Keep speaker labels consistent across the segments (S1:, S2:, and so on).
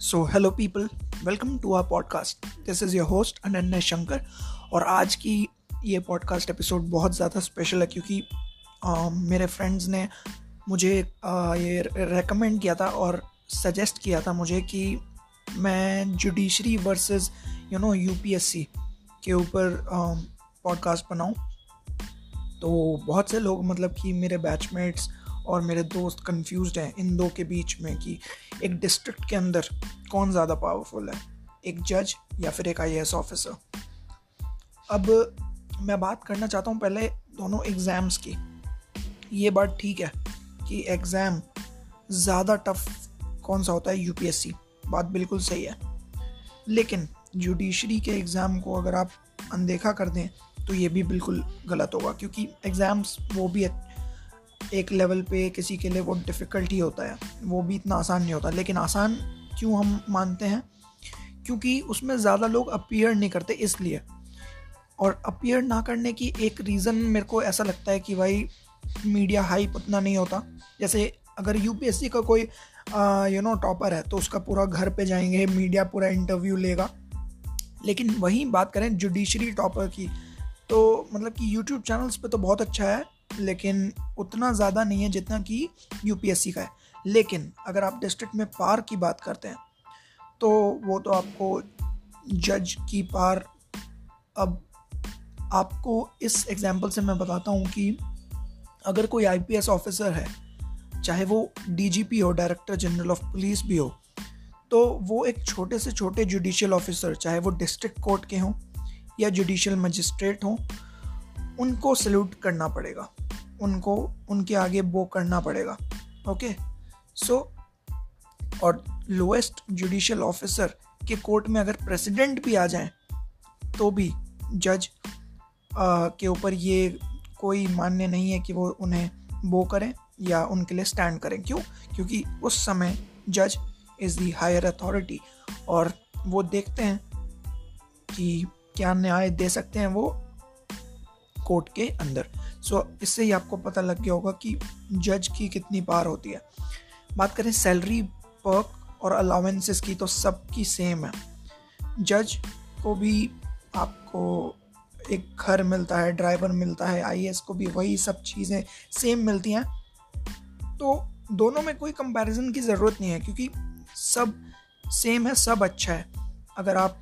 S1: So hello people welcome to our podcast this is your host Ananya Shankar और आज की ये podcast episode बहुत ज़्यादा स्पेशल है क्योंकि uh, मेरे फ्रेंड्स ने मुझे uh, ये रेकमेंड किया था और सजेस्ट किया था मुझे कि मैं judiciary versus you know UPSC के ऊपर पॉडकास्ट uh, बनाऊँ। तो बहुत से लोग मतलब कि मेरे बैचमेट्स और मेरे दोस्त कंफ्यूज हैं इन दो के बीच में कि एक डिस्ट्रिक्ट के अंदर कौन ज़्यादा पावरफुल है? एक जज या फिर एक आई ऑफिसर अब मैं बात करना चाहता हूँ पहले दोनों एग्ज़ाम्स की। ये बात ठीक है कि एग्ज़ाम ज़्यादा टफ कौन सा होता है? यूपीएससी बात बिल्कुल सही है। लेकिन जुडिशरी के एग्ज़ाम को अगर आप अनदेखा कर दें तो ये भी बिल्कुल गलत होगा, क्योंकि एग्ज़ाम्स वो भी एक लेवल पे किसी के लिए वो डिफ़िकल्ट ही होता है, वो भी इतना आसान नहीं होता। लेकिन आसान क्यों हम मानते हैं? क्योंकि उसमें ज़्यादा लोग अपियर नहीं करते इसलिए। और अपियर ना करने की एक रीज़न मेरे को ऐसा लगता है कि भाई मीडिया हाइप उतना नहीं होता। जैसे अगर यूपीएससी का कोई यू नो टॉपर है तो उसका पूरा घर पे जाएँगे मीडिया पूरा इंटरव्यू लेगा। लेकिन वहीं बात करें जुडिशरी टॉपर की तो मतलब कि यूट्यूब चैनल्स पे तो बहुत अच्छा है। लेकिन उतना ज़्यादा नहीं है जितना कि यूपीएससी का है। लेकिन अगर आप डिस्ट्रिक्ट में पार की बात करते हैं तो वो तो आपको जज की पार अब आपको इस एग्ज़ाम्पल से मैं बताता हूँ कि अगर कोई आईपीएस ऑफिसर है, चाहे वो डीजीपी हो डायरेक्टर जनरल ऑफ़ पुलिस भी हो तो वो एक छोटे से छोटे जुडिशियल ऑफिसर चाहे वो डिस्ट्रिक्ट कोर्ट के हों या जुडिशियल मजिस्ट्रेट हों, उनको सल्यूट करना पड़ेगा। उनको, उनके आगे बो करना पड़ेगा ओके सो और लोएस्ट जुडिशल ऑफिसर के कोर्ट में अगर प्रेसिडेंट भी आ जाए तो भी जज के ऊपर ये कोई मान्य नहीं है कि वो उन्हें बो करें या उनके लिए स्टैंड करें। क्यों? क्योंकि उस समय जज इज़ दी हायर अथॉरिटी और वो देखते हैं कि क्या न्याय दे सकते हैं वो कोर्ट के अंदर। सो so, इससे ही आपको पता लग गया होगा कि जज की कितनी पार होती है। बात करें सैलरी पर्क और अलाउंसेस की तो सबकी सेम है। जज को भी आपको एक घर मिलता है ड्राइवर मिलता है आई को भी वही सब चीज़ें सेम मिलती हैं। तो दोनों में कोई कंपैरिजन की ज़रूरत नहीं है क्योंकि सब सेम है सब अच्छा है। अगर आप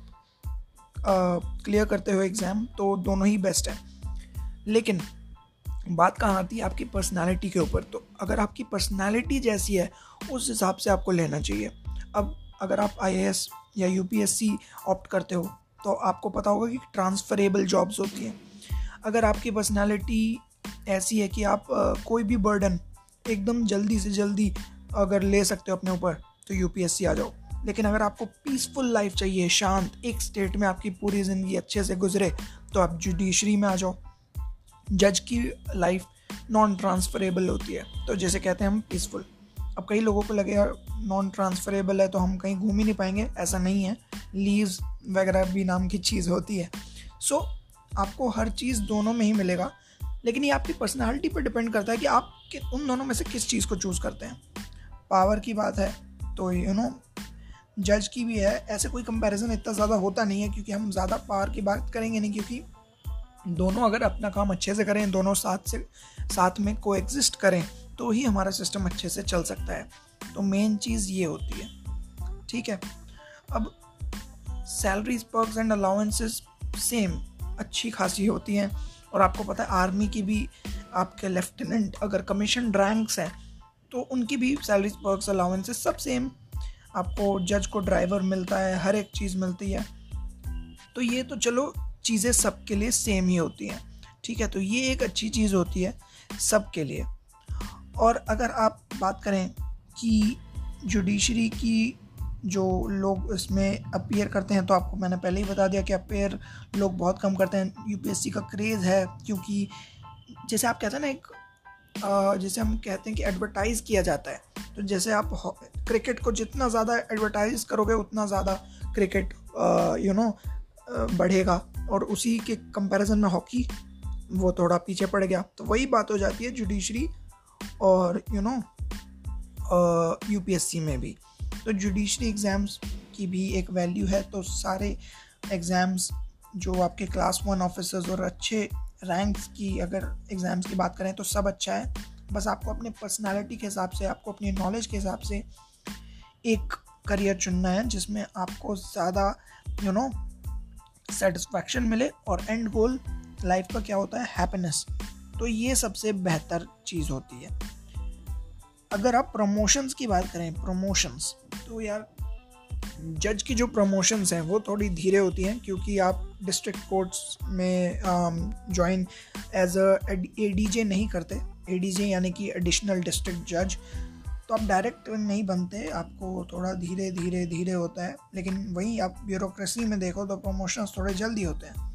S1: क्लियर करते हो एग्ज़ाम तो दोनों ही बेस्ट है। लेकिन बात कहाँ आती है? आपकी पर्सनालिटी के ऊपर। तो अगर आपकी पर्सनालिटी जैसी है उस हिसाब से आपको लेना चाहिए। अब अगर आप आई या यूपीएससी ऑप्ट करते हो तो आपको पता होगा कि ट्रांसफरेबल जॉब्स होती हैं। अगर आपकी पर्सनालिटी ऐसी है कि आप आ, कोई भी बर्डन एकदम जल्दी से जल्दी अगर ले सकते हो अपने ऊपर तो यूपीएससी आ जाओ। लेकिन अगर आपको पीसफुल लाइफ चाहिए शांत एक स्टेट में आपकी पूरी ज़िंदगी अच्छे से गुजरे तो आप जुडिशरी में आ जाओ। जज की लाइफ नॉन ट्रांसफरेबल होती है। तो जैसे कहते हैं हम पीसफुल अब कई लोगों को लगेगा नॉन ट्रांसफरेबल है तो हम कहीं घूम ही नहीं पाएँगे ऐसा नहीं है। लीव्स वगैरह भी नाम की चीज़ होती है। सो so, आपको हर चीज़ दोनों में ही मिलेगा लेकिन ये आपकी पर्सनालिटी पर डिपेंड करता है कि आप कि उन दोनों में से किस चीज़ को चूज़ करते हैं। पावर की बात है तो यू नो जज की भी है। ऐसे कोई कंपैरिजन इतना ज़्यादा होता नहीं है क्योंकि हम ज़्यादा पावर की बात करेंगे नहीं क्योंकि दोनों अगर अपना काम अच्छे से करें, दोनों साथ से, साथ में को एग्जिस्ट करें तो ही हमारा सिस्टम अच्छे से चल सकता है। तो मेन चीज़ ये होती है। ठीक है? अब salaries perks and allowances same अच्छी खासी होती हैं। और आपको पता है आर्मी की भी आपके लेफ्टिनेंट अगर कमीशन रैंक्स हैं तो उनकी भी सैलरीज पर्क्स अलाउंसेस सब सेम आपको जज को ड्राइवर मिलता है, हर एक चीज़ मिलती है। तो ये तो चलो चीज़ें सबके लिए सेम ही होती हैं। ठीक है तो ये एक अच्छी चीज़ होती है सबके लिए। और अगर आप बात करें कि जुडिशरी की जो लोग इसमें अपेयर करते हैं तो आपको मैंने पहले ही बता दिया कि अपेयर लोग बहुत कम करते हैं। यूपीएससी का क्रेज़ है, क्योंकि जैसे आप कहते हैं ना एक जैसे हम कहते हैं कि एडवर्टाइज़ किया जाता है तो जैसे आप क्रिकेट को जितना ज़्यादा एडवर्टाइज करोगे, उतना ज़्यादा क्रिकेट यू नो बढ़ेगा। और उसी के कंपैरिजन में हॉकी वो थोड़ा पीछे पड़ गया। तो वही बात हो जाती है जुडिशरी और यू नो यूपीएससी में भी। तो जुडिशरी एग्ज़ाम्स की भी एक वैल्यू है तो सारे एग्ज़ाम्स जो आपके क्लास वन ऑफिसर्स और अच्छे रैंक्स की अगर एग्ज़ाम्स की बात करें तो सब अच्छा है। बस आपको अपने पर्सनालिटी के हिसाब से, आपको अपनी नॉलेज के हिसाब से एक करियर चुनना है, जिसमें आपको ज़्यादा यू नो सेटिस्फैक्शन मिले और एंड गोल लाइफ का क्या होता है? हैप्पीनेस तो ये सबसे बेहतर चीज़ होती है। अगर आप प्रमोशंस की बात करें प्रमोशंस तो यार जज की जो प्रमोशंस हैं, वो थोड़ी धीरे होती हैं क्योंकि आप डिस्ट्रिक्ट कोर्ट्स में join as a A D J नहीं करते। ए डी जे यानी कि एडिशनल डिस्ट्रिक्ट जज तो आप डायरेक्ट नहीं बनते, आपको थोड़ा धीरे धीरे धीरे होता है, लेकिन वहीं आप ब्यूरोक्रेसी में देखो तो प्रमोशंस थोड़े जल्दी होते हैं।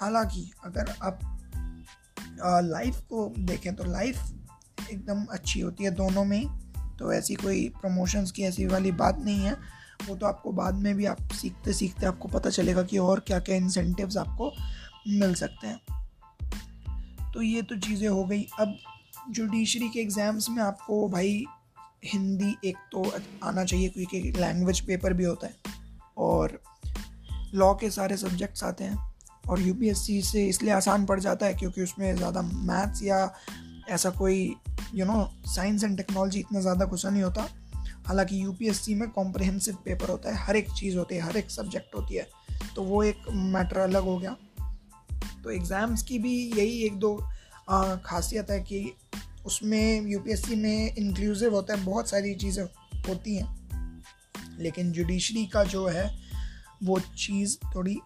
S1: हालाँकि अगर आप लाइफ को देखें तो लाइफ एकदम अच्छी होती है दोनों में ही तो ऐसी कोई प्रमोशंस की ऐसी वाली बात नहीं है। वो तो आपको बाद में भी आप सीखते सीखते आपको पता चलेगा कि और क्या क्या इंसेंटिव्स आपको मिल सकते हैं। तो ये तो चीज़ें हो गई। अब जुडिशरी के एग्ज़ाम्स में आपको भाई हिंदी एक तो आना चाहिए क्योंकि लैंग्वेज पेपर भी होता है। और लॉ के सारे सब्जेक्ट्स आते हैं। और यूपीएससी से इसलिए आसान पड़ जाता है क्योंकि उसमें ज़्यादा मैथ्स या ऐसा कोई you know science and technology इतना ज़्यादा गुस्सा नहीं होता। हालाँकि यूपीएससी में कॉम्प्रहेंसिव पेपर होता है, हर एक चीज़ होती है, हर एक सब्जेक्ट होती है। तो वो एक मैटर अलग हो गया। तो एग्ज़ाम्स की भी यही एक दो खासियत है कि उसमें यूपीएससी में इंक्लूसिव होता है बहुत सारी चीज़ें होती हैं। लेकिन जुडिशरी का जो है वो चीज़ थोड़ी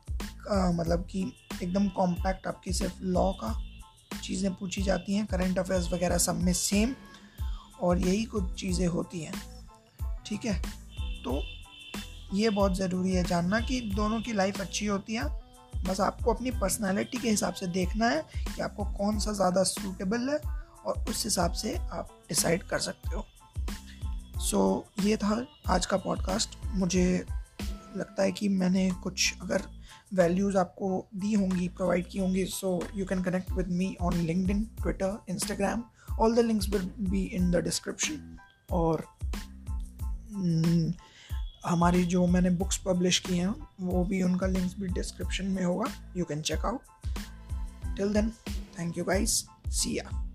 S1: आ, मतलब कि एकदम कॉम्पैक्ट आपकी सिर्फ़ लॉ का चीज़ें पूछी जाती हैं करंट अफेयर्स वगैरह सब में सेम और यही कुछ चीज़ें होती हैं। ठीक है? तो ये बहुत ज़रूरी है जानना कि दोनों की लाइफ अच्छी होती है। बस आपको अपनी पर्सनालिटी के हिसाब से देखना है कि आपको कौन सा ज़्यादा सूटेबल है और उस हिसाब से आप डिसाइड कर सकते हो। सो so, ये था आज का पॉडकास्ट मुझे लगता है कि मैंने कुछ अगर वैल्यूज़ आपको दी होंगी प्रोवाइड की होंगी so you can connect with me on LinkedIn Twitter Instagram all the links will be in the description और mm, हमारी जो मैंने बुक्स पब्लिश की हैं वो भी उनका लिंक्स भी डिस्क्रिप्शन में होगा। You can check out till then thank you guys see ya